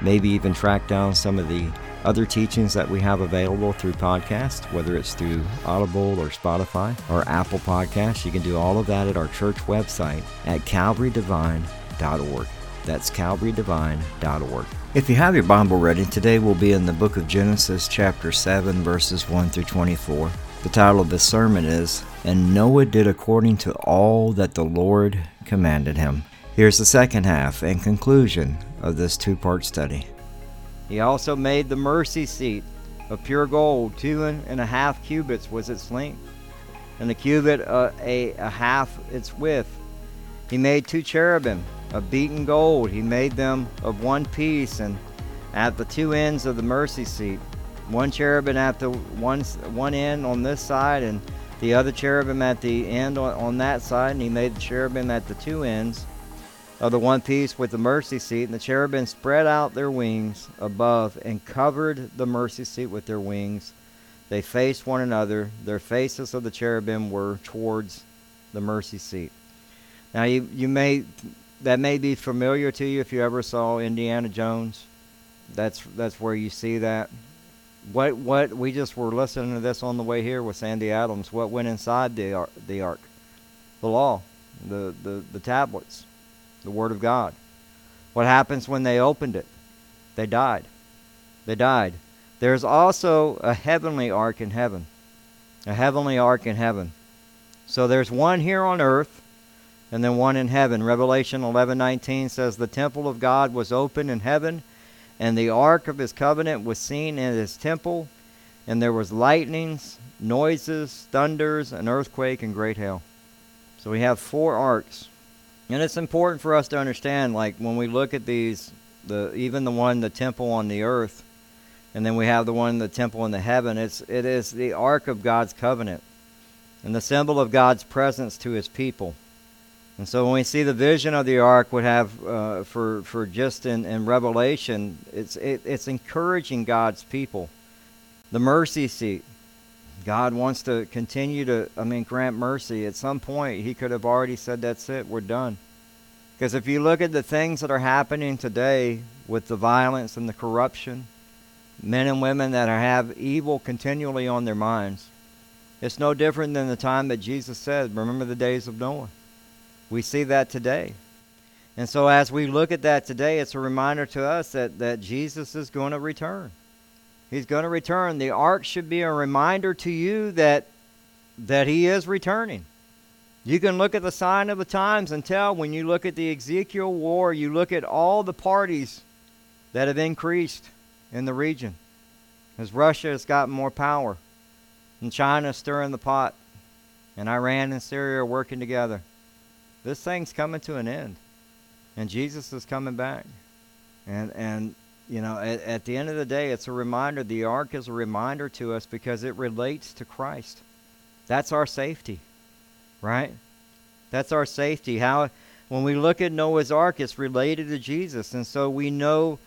maybe even track down some of the other teachings that we have available through podcast, whether it's through Audible or Spotify or Apple Podcasts. You can do all of that at our church website at calvarydevine.org. That's calvarydevine.org. If you have your Bible ready, today we'll be in the book of Genesis, chapter 7, verses 1 through 24. The title of the sermon is, And Noah did according to all that the Lord commanded him. Here's the second half and conclusion of this two part study. He also made the mercy seat of pure gold, two and a half cubits was its length, and a cubit uh, a, a half its width. He made two cherubim of beaten gold. He made them of one piece, and at the two ends of the mercy seat, one cherubim at the one one end on this side, and the other cherubim at the end on, on that side. And he made the cherubim at the two ends of the one piece with the mercy seat, and the cherubim spread out their wings above and covered the mercy seat with their wings. They faced one another. Their faces of the cherubim were towards the mercy seat. Now you you may that may be familiar to you if you ever saw Indiana Jones. That's that's where you see that. What what we just were listening to this on the way here with Sandy Adams. What went inside the the ark? The law, the the, the tablets the Word of God. What happens when they opened it? They died. They died. There's also a heavenly ark in heaven. A heavenly ark in heaven. So there's one here on earth and then one in heaven. Revelation 11:19 says the temple of God was open in heaven and the ark of his covenant was seen in his temple and there was lightnings, noises, thunders, an earthquake and great hail. So we have four arks and it's important for us to understand, like when we look at these, the even the one, the temple on the earth, and then we have the one, the temple in the heaven. It's it is the ark of God's covenant, and the symbol of God's presence to His people. And so when we see the vision of the ark would have uh, for for just in, in Revelation, it's it, it's encouraging God's people. The mercy seat. God wants to continue to, I mean, grant mercy. At some point, He could have already said, That's it, we're done. Because if you look at the things that are happening today with the violence and the corruption, men and women that have evil continually on their minds, it's no different than the time that Jesus said, Remember the days of Noah. We see that today. And so, as we look at that today, it's a reminder to us that, that Jesus is going to return. He's going to return. The ark should be a reminder to you that that he is returning. You can look at the sign of the times and tell when you look at the Ezekiel war, you look at all the parties that have increased in the region. As Russia has gotten more power, and China stirring the pot, and Iran and Syria are working together. This thing's coming to an end. And Jesus is coming back. And and you know, at, at, the end of the day, it's a reminder. The ark is a reminder to us because it relates to Christ. That's our safety, right? That's our safety. How, when we look at Noah's ark, it's related to Jesus, and so we know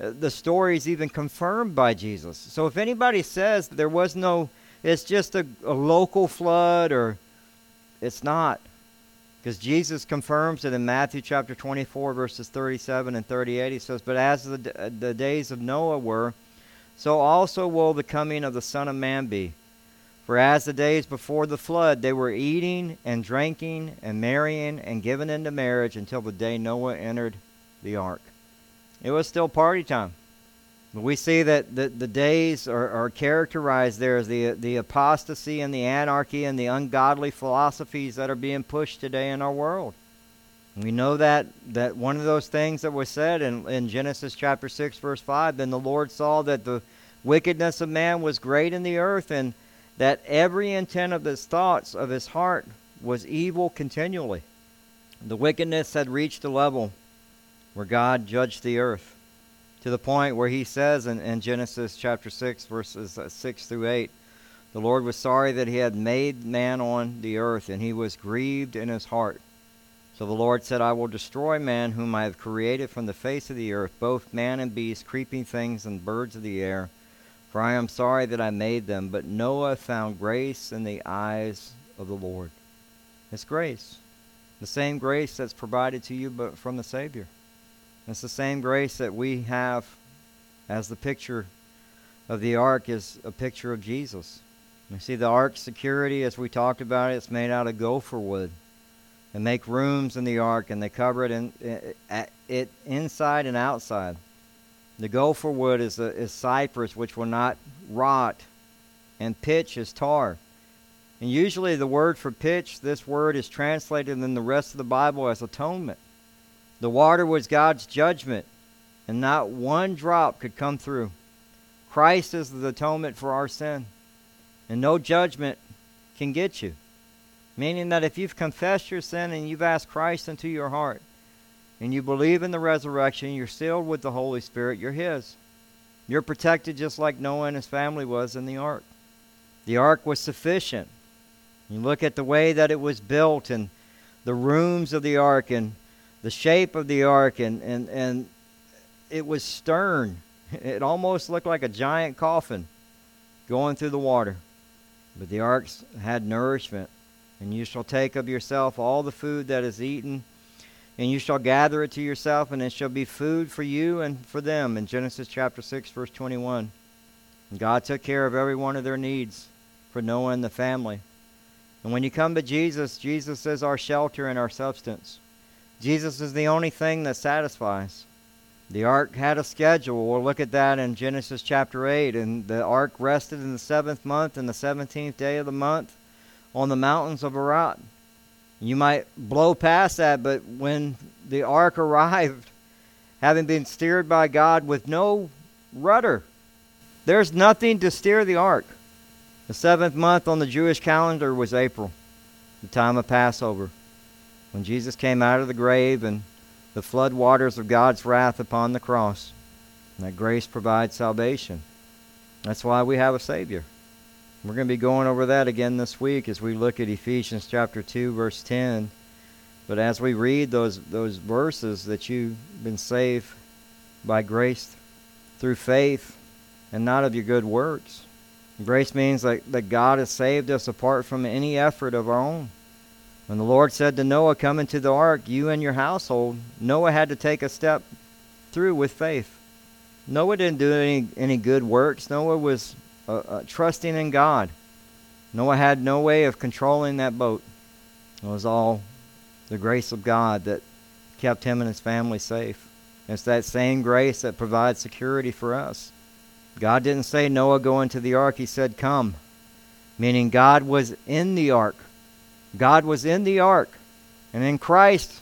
uh, the story is even confirmed by Jesus. So if anybody says there was no, it's just a, a local flood, or it's not. Because Jesus confirms it in Matthew chapter 24, verses 37 and 38. He says, But as the, uh, the days of Noah were, so also will the coming of the Son of Man be. For as the days before the flood, they were eating and drinking and marrying and given into marriage until the day Noah entered the ark. It was still party time. We see that the, the days are, are characterized there as the, the apostasy and the anarchy and the ungodly philosophies that are being pushed today in our world. We know that that one of those things that was said in, in Genesis chapter 6 verse 5, then the Lord saw that the wickedness of man was great in the earth and that every intent of his thoughts of his heart was evil continually. The wickedness had reached a level where God judged the earth to the point where he says in, in Genesis chapter 6 verses uh, 6 through 8, the Lord was sorry that he had made man on the earth and he was grieved in his heart. So the Lord said, I will destroy man whom I have created from the face of the earth, both man and beast, creeping things and birds of the air. For I am sorry that I made them. But Noah found grace in the eyes of the Lord. It's grace. The same grace that's provided to you but from the Savior. It's the same grace that we have as the picture of the ark is a picture of Jesus. You see, the ark security, as we talked about it, it's made out of gopher wood and make rooms in the ark, and they cover it in it, it inside and outside. The gopher wood is, a, is cypress, which will not rot, and pitch is tar. And usually, the word for pitch, this word is translated in the rest of the Bible as atonement. The water was God's judgment, and not one drop could come through. Christ is the atonement for our sin, and no judgment can get you. Meaning that if you've confessed your sin and you've asked Christ into your heart, and you believe in the resurrection, you're sealed with the Holy Spirit, you're His. You're protected just like Noah and his family was in the ark. The ark was sufficient. You look at the way that it was built and the rooms of the ark and the shape of the ark, and, and, and it was stern. It almost looked like a giant coffin going through the water. But the ark had nourishment. And you shall take of yourself all the food that is eaten, and you shall gather it to yourself, and it shall be food for you and for them. In Genesis chapter 6, verse 21. And God took care of every one of their needs for Noah and the family. And when you come to Jesus, Jesus is our shelter and our substance. Jesus is the only thing that satisfies. The ark had a schedule. We'll look at that in Genesis chapter 8. And the ark rested in the seventh month and the seventeenth day of the month on the mountains of Ararat. You might blow past that, but when the ark arrived, having been steered by God with no rudder, there's nothing to steer the ark. The seventh month on the Jewish calendar was April, the time of Passover, when Jesus came out of the grave and the flood waters of God's wrath upon the cross. And that grace provides salvation. That's why we have a Savior. We're going to be going over that again this week as we look at Ephesians chapter 2 verse 10. But as we read those those verses that you've been saved by grace through faith and not of your good works. Grace means that, that God has saved us apart from any effort of our own. When the Lord said to Noah, Come into the ark, you and your household, Noah had to take a step through with faith. Noah didn't do any, any good works. Noah was uh, uh, trusting in God. Noah had no way of controlling that boat. It was all the grace of God that kept him and his family safe. It's that same grace that provides security for us. God didn't say, Noah, go into the ark. He said, come. Meaning God was in the ark. God was in the ark. And in Christ,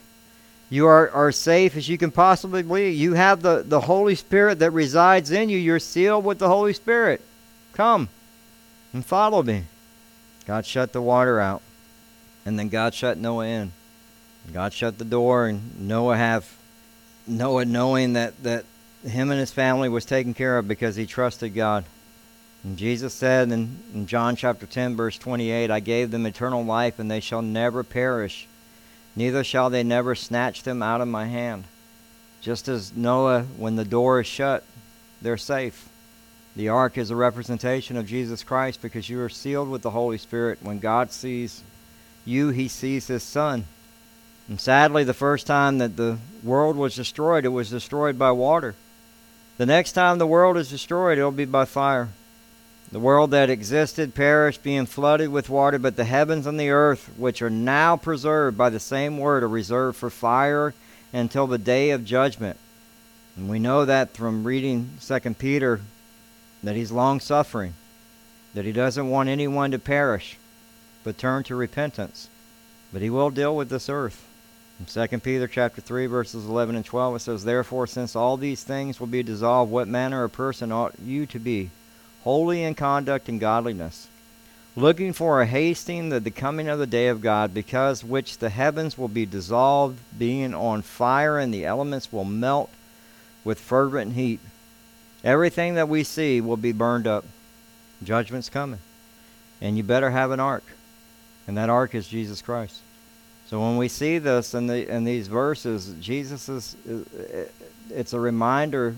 you are, are safe as you can possibly be. You have the, the Holy Spirit that resides in you. You're sealed with the Holy Spirit. Come and follow me. God shut the water out. And then God shut Noah in. God shut the door and Noah have Noah knowing that, that him and his family was taken care of because he trusted God. And Jesus said in, in John chapter 10, verse 28, I gave them eternal life, and they shall never perish, neither shall they never snatch them out of my hand. Just as Noah, when the door is shut, they're safe. The ark is a representation of Jesus Christ because you are sealed with the Holy Spirit. When God sees you, he sees his Son. And sadly, the first time that the world was destroyed, it was destroyed by water. The next time the world is destroyed, it'll be by fire. The world that existed perished, being flooded with water, but the heavens and the earth, which are now preserved by the same word, are reserved for fire until the day of judgment. And we know that from reading 2 Peter that he's long suffering, that he doesn't want anyone to perish, but turn to repentance. But he will deal with this earth. In 2 Peter chapter 3 verses 11 and 12 it says therefore since all these things will be dissolved what manner of person ought you to be holy in conduct and godliness looking for a hasting the, the coming of the day of God because which the heavens will be dissolved being on fire and the elements will melt with fervent heat. Everything that we see will be burned up. Judgment's coming and you better have an ark and that ark is Jesus Christ. So when we see this in, the, in these verses, Jesus is, it's a reminder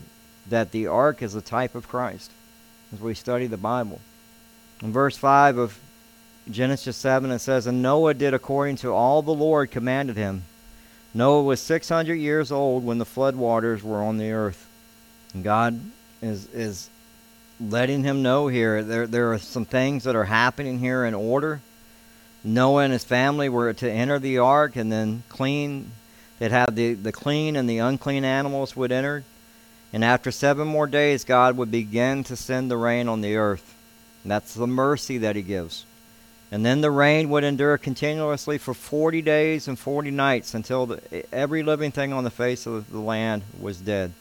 that the ark is a type of Christ as we study the Bible. In verse 5 of Genesis 7, it says, And Noah did according to all the Lord commanded him. Noah was 600 years old when the flood waters were on the earth. And God is, is letting him know here there, there are some things that are happening here in order Noah and his family were to enter the ark and then clean. They'd have the, the clean and the unclean animals would enter. And after seven more days, God would begin to send the rain on the earth. And that's the mercy that he gives. And then the rain would endure continuously for 40 days and 40 nights until the, every living thing on the face of the land was dead.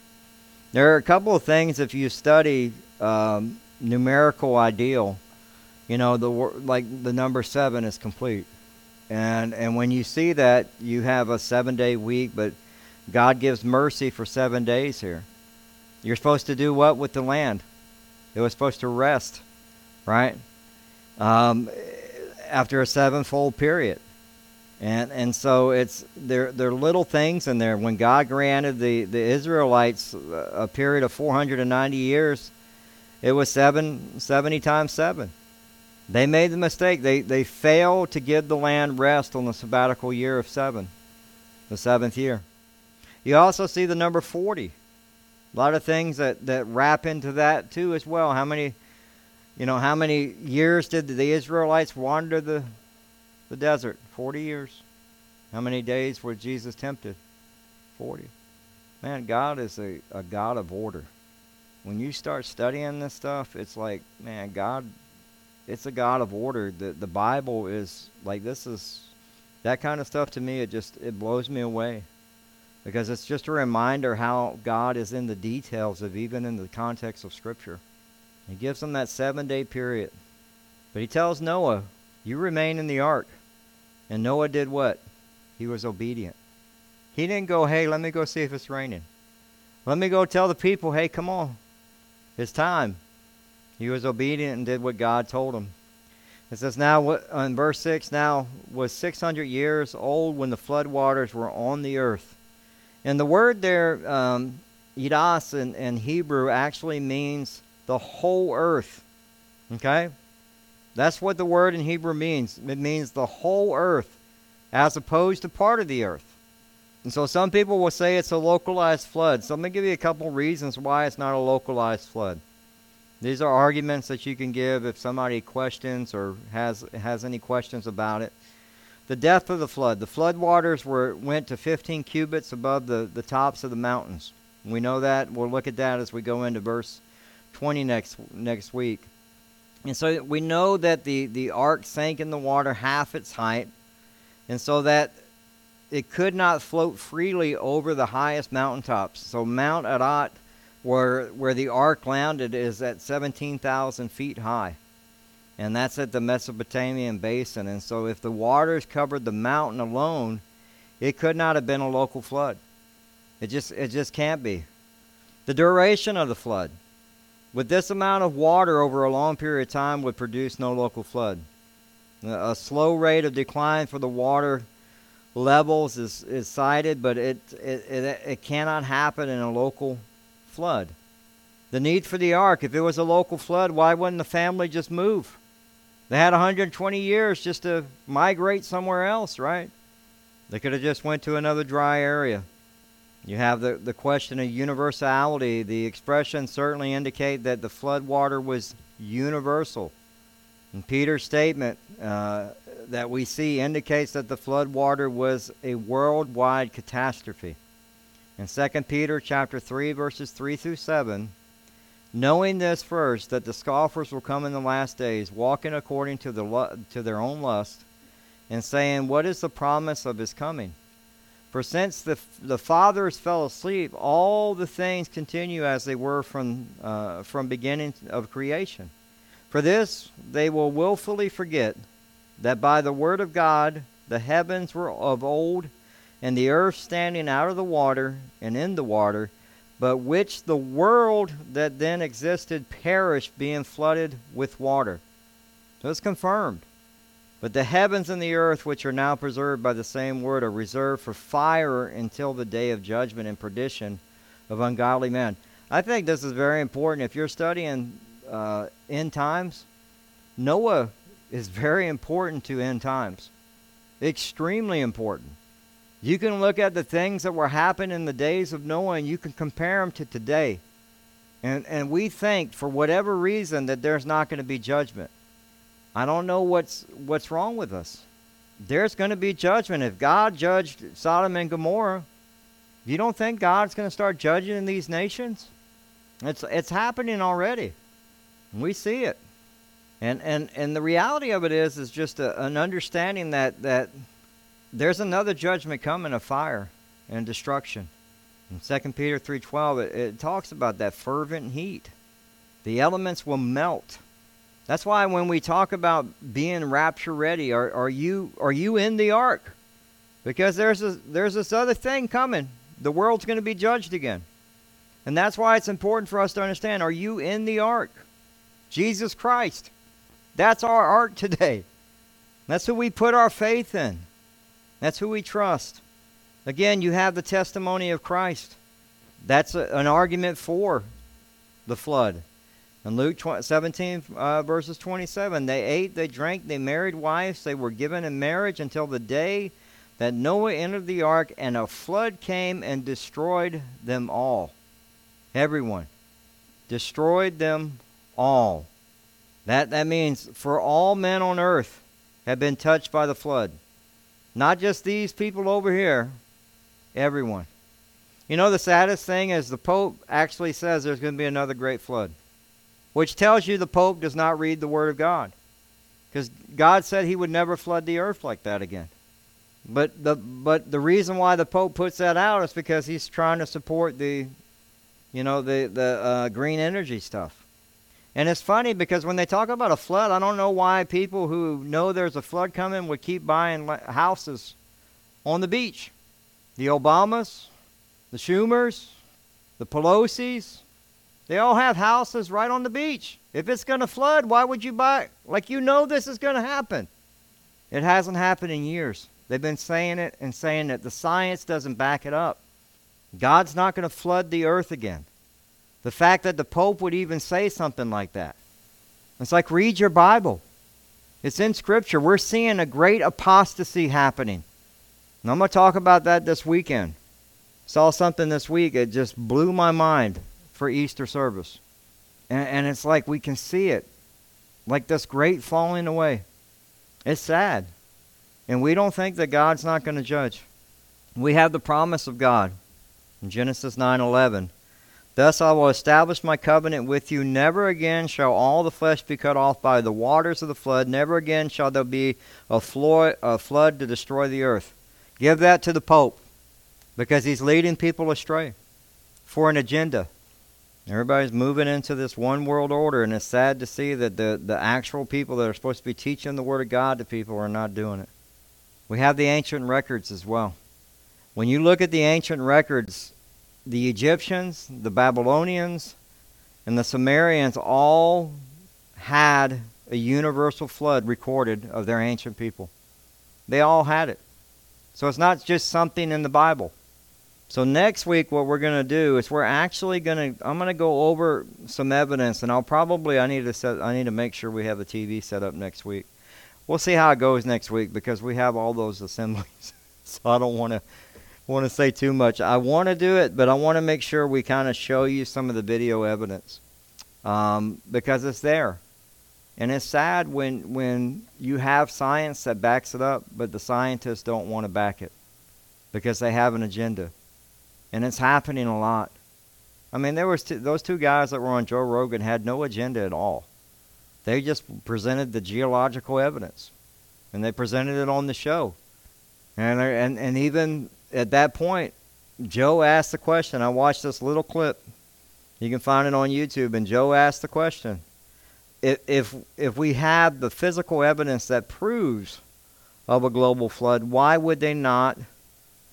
There are a couple of things if you study um, numerical ideal you know the like the number seven is complete and and when you see that you have a seven day week but god gives mercy for seven days here you're supposed to do what with the land it was supposed to rest right um, after a sevenfold period and and so it's there there are little things in there when god granted the the israelites a period of 490 years it was seven 70 times 7 they made the mistake. They, they failed to give the land rest on the sabbatical year of seven, the seventh year. You also see the number 40. A lot of things that, that wrap into that too as well. How many, you know, how many years did the Israelites wander the, the desert? 40 years. How many days was Jesus tempted? 40. Man, God is a, a God of order. When you start studying this stuff, it's like, man, God it's a God of order. The the Bible is like this is that kind of stuff to me. It just it blows me away because it's just a reminder how God is in the details of even in the context of Scripture. He gives them that seven day period, but he tells Noah, "You remain in the ark." And Noah did what? He was obedient. He didn't go, "Hey, let me go see if it's raining." Let me go tell the people, "Hey, come on, it's time." He was obedient and did what God told him. It says now in verse 6 now was 600 years old when the flood waters were on the earth. And the word there, um, in, in Hebrew, actually means the whole earth. Okay? That's what the word in Hebrew means. It means the whole earth as opposed to part of the earth. And so some people will say it's a localized flood. So let me give you a couple reasons why it's not a localized flood. These are arguments that you can give if somebody questions or has has any questions about it. The depth of the flood. The flood waters were went to 15 cubits above the, the tops of the mountains. We know that. We'll look at that as we go into verse 20 next next week. And so we know that the, the ark sank in the water half its height, and so that it could not float freely over the highest mountaintops. So Mount Ararat where where the ark landed is at 17,000 feet high. And that's at the Mesopotamian basin. And so if the waters covered the mountain alone, it could not have been a local flood. It just it just can't be. The duration of the flood. With this amount of water over a long period of time would produce no local flood. A slow rate of decline for the water levels is, is cited, but it, it, it, it cannot happen in a local flood. The need for the ark, if it was a local flood, why wouldn't the family just move? They had 120 years just to migrate somewhere else, right? They could have just went to another dry area. You have the, the question of universality. The expressions certainly indicate that the flood water was universal. And Peter's statement uh, that we see indicates that the flood water was a worldwide catastrophe in 2 Peter chapter 3 verses 3 through 7, knowing this first that the scoffers will come in the last days, walking according to the to their own lust, and saying, "What is the promise of his coming? For since the, the fathers fell asleep, all the things continue as they were from, uh, from beginning of creation. For this they will wilfully forget that by the word of God the heavens were of old, and the earth standing out of the water and in the water, but which the world that then existed perished, being flooded with water. So it's confirmed. But the heavens and the earth, which are now preserved by the same word, are reserved for fire until the day of judgment and perdition of ungodly men. I think this is very important. If you're studying uh, end times, Noah is very important to end times. Extremely important. You can look at the things that were happening in the days of Noah and you can compare them to today. And, and we think, for whatever reason, that there's not going to be judgment. I don't know what's what's wrong with us. There's going to be judgment. If God judged Sodom and Gomorrah, you don't think God's going to start judging these nations? It's it's happening already. We see it. And and and the reality of it is is just a, an understanding that that there's another judgment coming of fire and destruction. In 2 Peter 3:12 it, it talks about that fervent heat. The elements will melt that's why when we talk about being rapture ready, are, are you are you in the ark? Because there's a, there's this other thing coming. The world's going to be judged again. And that's why it's important for us to understand are you in the ark? Jesus Christ. That's our ark today. That's who we put our faith in. That's who we trust. Again, you have the testimony of Christ. That's a, an argument for the flood. In Luke 17, uh, verses 27, they ate, they drank, they married wives, they were given in marriage until the day that Noah entered the ark, and a flood came and destroyed them all. Everyone. Destroyed them all. That, that means for all men on earth have been touched by the flood. Not just these people over here, everyone. You know, the saddest thing is the Pope actually says there's going to be another great flood which tells you the Pope does not read the Word of God. Because God said he would never flood the earth like that again. But the but the reason why the Pope puts that out is because he's trying to support the, you know, the the uh, green energy stuff. And it's funny because when they talk about a flood, I don't know why people who know there's a flood coming would keep buying houses on the beach. The Obamas, the Schumers, the Pelosi's, they all have houses right on the beach. If it's going to flood, why would you buy? Like you know this is going to happen. It hasn't happened in years. They've been saying it and saying it. The science doesn't back it up. God's not going to flood the earth again. The fact that the Pope would even say something like that. It's like read your Bible. It's in Scripture. We're seeing a great apostasy happening. And I'm going to talk about that this weekend. Saw something this week. It just blew my mind for Easter service. And, and it's like we can see it, like this great falling away. It's sad. And we don't think that God's not going to judge. We have the promise of God in Genesis 9:11. Thus I will establish my covenant with you. Never again shall all the flesh be cut off by the waters of the flood. Never again shall there be a, flood, a flood to destroy the earth. Give that to the Pope because he's leading people astray for an agenda. Everybody's moving into this one world order, and it's sad to see that the, the actual people that are supposed to be teaching the Word of God to people are not doing it. We have the ancient records as well. When you look at the ancient records, the Egyptians, the Babylonians, and the Sumerians all had a universal flood recorded of their ancient people. They all had it. So it's not just something in the Bible. So next week, what we're going to do is we're actually going to. I'm going to go over some evidence, and I'll probably I need to set. I need to make sure we have a TV set up next week. We'll see how it goes next week because we have all those assemblies. so I don't want to want to say too much. I want to do it, but I want to make sure we kind of show you some of the video evidence um, because it's there. And it's sad when when you have science that backs it up, but the scientists don't want to back it because they have an agenda and it's happening a lot. I mean, there was those two guys that were on Joe Rogan had no agenda at all. They just presented the geological evidence, and they presented it on the show. And and and even at that point, Joe asked the question. I watched this little clip. You can find it on YouTube. And Joe asked the question if, if, we have the physical evidence that proves of a global flood, why would they not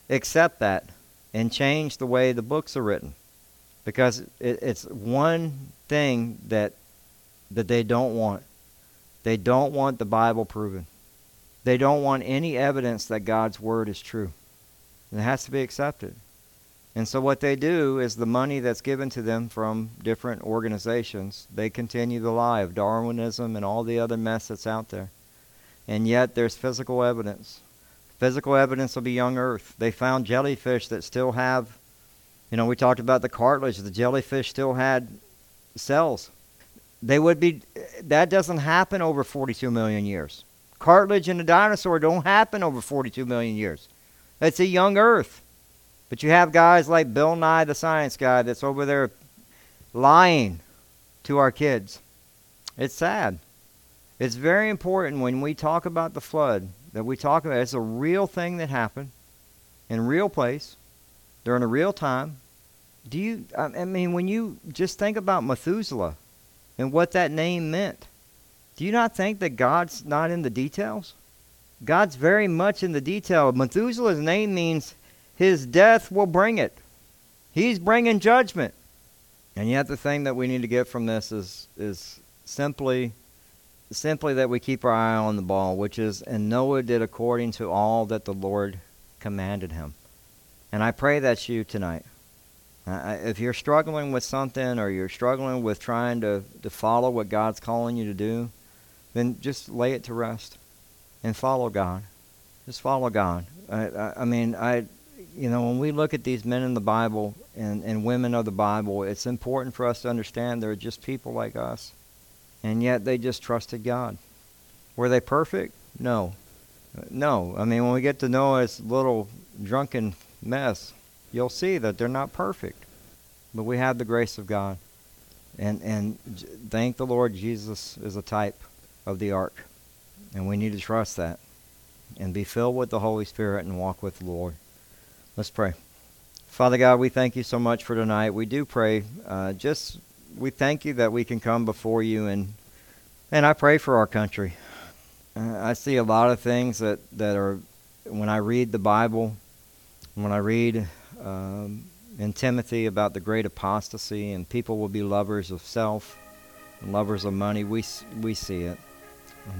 accept that and change the way the books are written? Because it, it's one thing that, that they don't want. They don't want the Bible proven. They don't want any evidence that God's word is true. And it has to be accepted. And so what they do is the money that's given to them from different organizations, they continue the lie of Darwinism and all the other mess that's out there. And yet there's physical evidence. Physical evidence of a young earth. They found jellyfish that still have, you know, we talked about the cartilage. The jellyfish still had cells. They would be, that doesn't happen over 42 million years. Cartilage in a dinosaur don't happen over 42 million years. It's a young Earth. But you have guys like Bill Nye, the science guy, that's over there lying to our kids. It's sad. It's very important when we talk about the flood that we talk about it's a real thing that happened in a real place during a real time. Do you? I mean, when you just think about Methuselah and what that name meant, do you not think that God's not in the details? God's very much in the detail. Methuselah's name means his death will bring it. He's bringing judgment. And yet the thing that we need to get from this is is simply simply that we keep our eye on the ball, which is and Noah did according to all that the Lord commanded him. And I pray that's you tonight. Uh, if you're struggling with something or you're struggling with trying to, to follow what God's calling you to do, then just lay it to rest and follow God. Just follow God. I, I, I mean, I, you know, when we look at these men in the Bible and, and women of the Bible, it's important for us to understand they're just people like us. And yet they just trusted God. Were they perfect? No. No. I mean, when we get to know Noah's little drunken mess, you'll see that they're not perfect. But we have the grace of God. And, and thank the Lord Jesus is a type of the ark. And we need to trust that and be filled with the Holy Spirit and walk with the Lord. Let's pray. Father God, we thank you so much for tonight. We do pray, uh, just we thank you that we can come before you and and I pray for our country. Uh, I see a lot of things that that are when I read the Bible, when I read um, in Timothy about the great apostasy and people will be lovers of self, and lovers of money. We we see it.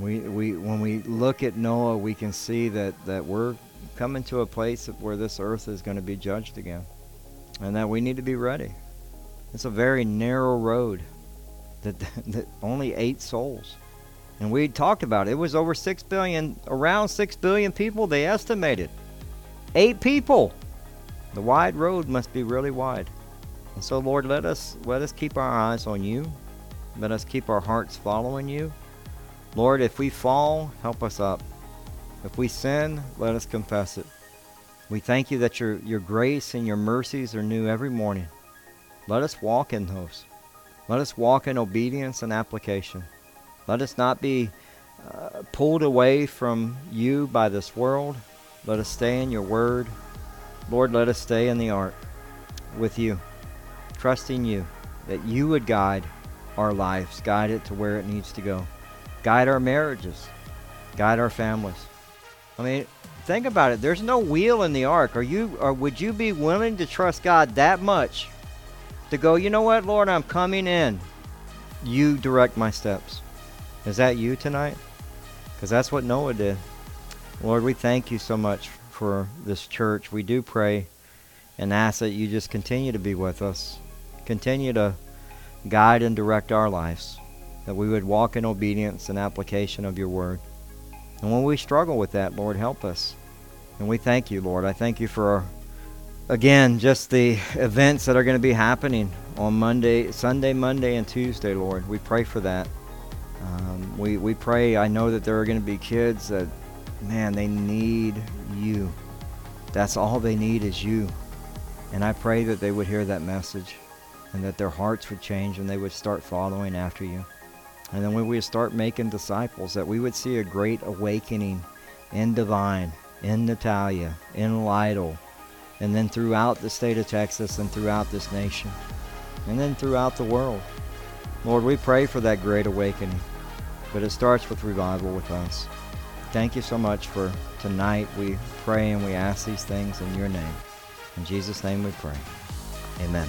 We, we, when we look at Noah, we can see that, that we're coming to a place where this earth is going to be judged again. And that we need to be ready. It's a very narrow road that, that only eight souls. And we talked about it. It was over 6 billion, around 6 billion people, they estimated. Eight people. The wide road must be really wide. And so, Lord, let us, let us keep our eyes on you. Let us keep our hearts following you. Lord, if we fall, help us up. If we sin, let us confess it. We thank you that your, your grace and your mercies are new every morning. Let us walk in those. Let us walk in obedience and application. Let us not be uh, pulled away from you by this world. Let us stay in your word. Lord, let us stay in the ark with you, trusting you that you would guide our lives, guide it to where it needs to go guide our marriages, guide our families. I mean, think about it. There's no wheel in the ark. Are you or would you be willing to trust God that much to go, you know what, Lord, I'm coming in. You direct my steps. Is that you tonight? Because that's what Noah did. Lord, we thank you so much for this church. We do pray and ask that you just continue to be with us. Continue to guide and direct our lives that we would walk in obedience and application of your word. And when we struggle with that, Lord, help us. And we thank you, Lord. I thank you for, again, just the events that are going to be happening on Monday, Sunday, Monday, and Tuesday, Lord. We pray for that. Um, we, we pray, I know that there are going to be kids that, man, they need you. That's all they need is you. And I pray that they would hear that message and that their hearts would change and they would start following after you. And then when we start making disciples, that we would see a great awakening in Devine, in Natalia, in Lytle, and then throughout the state of Texas and throughout this nation, and then throughout the world. Lord, we pray for that great awakening, but it starts with revival with us. Thank you so much for tonight. We pray and we ask these things in your name. In Jesus' name we pray. Amen.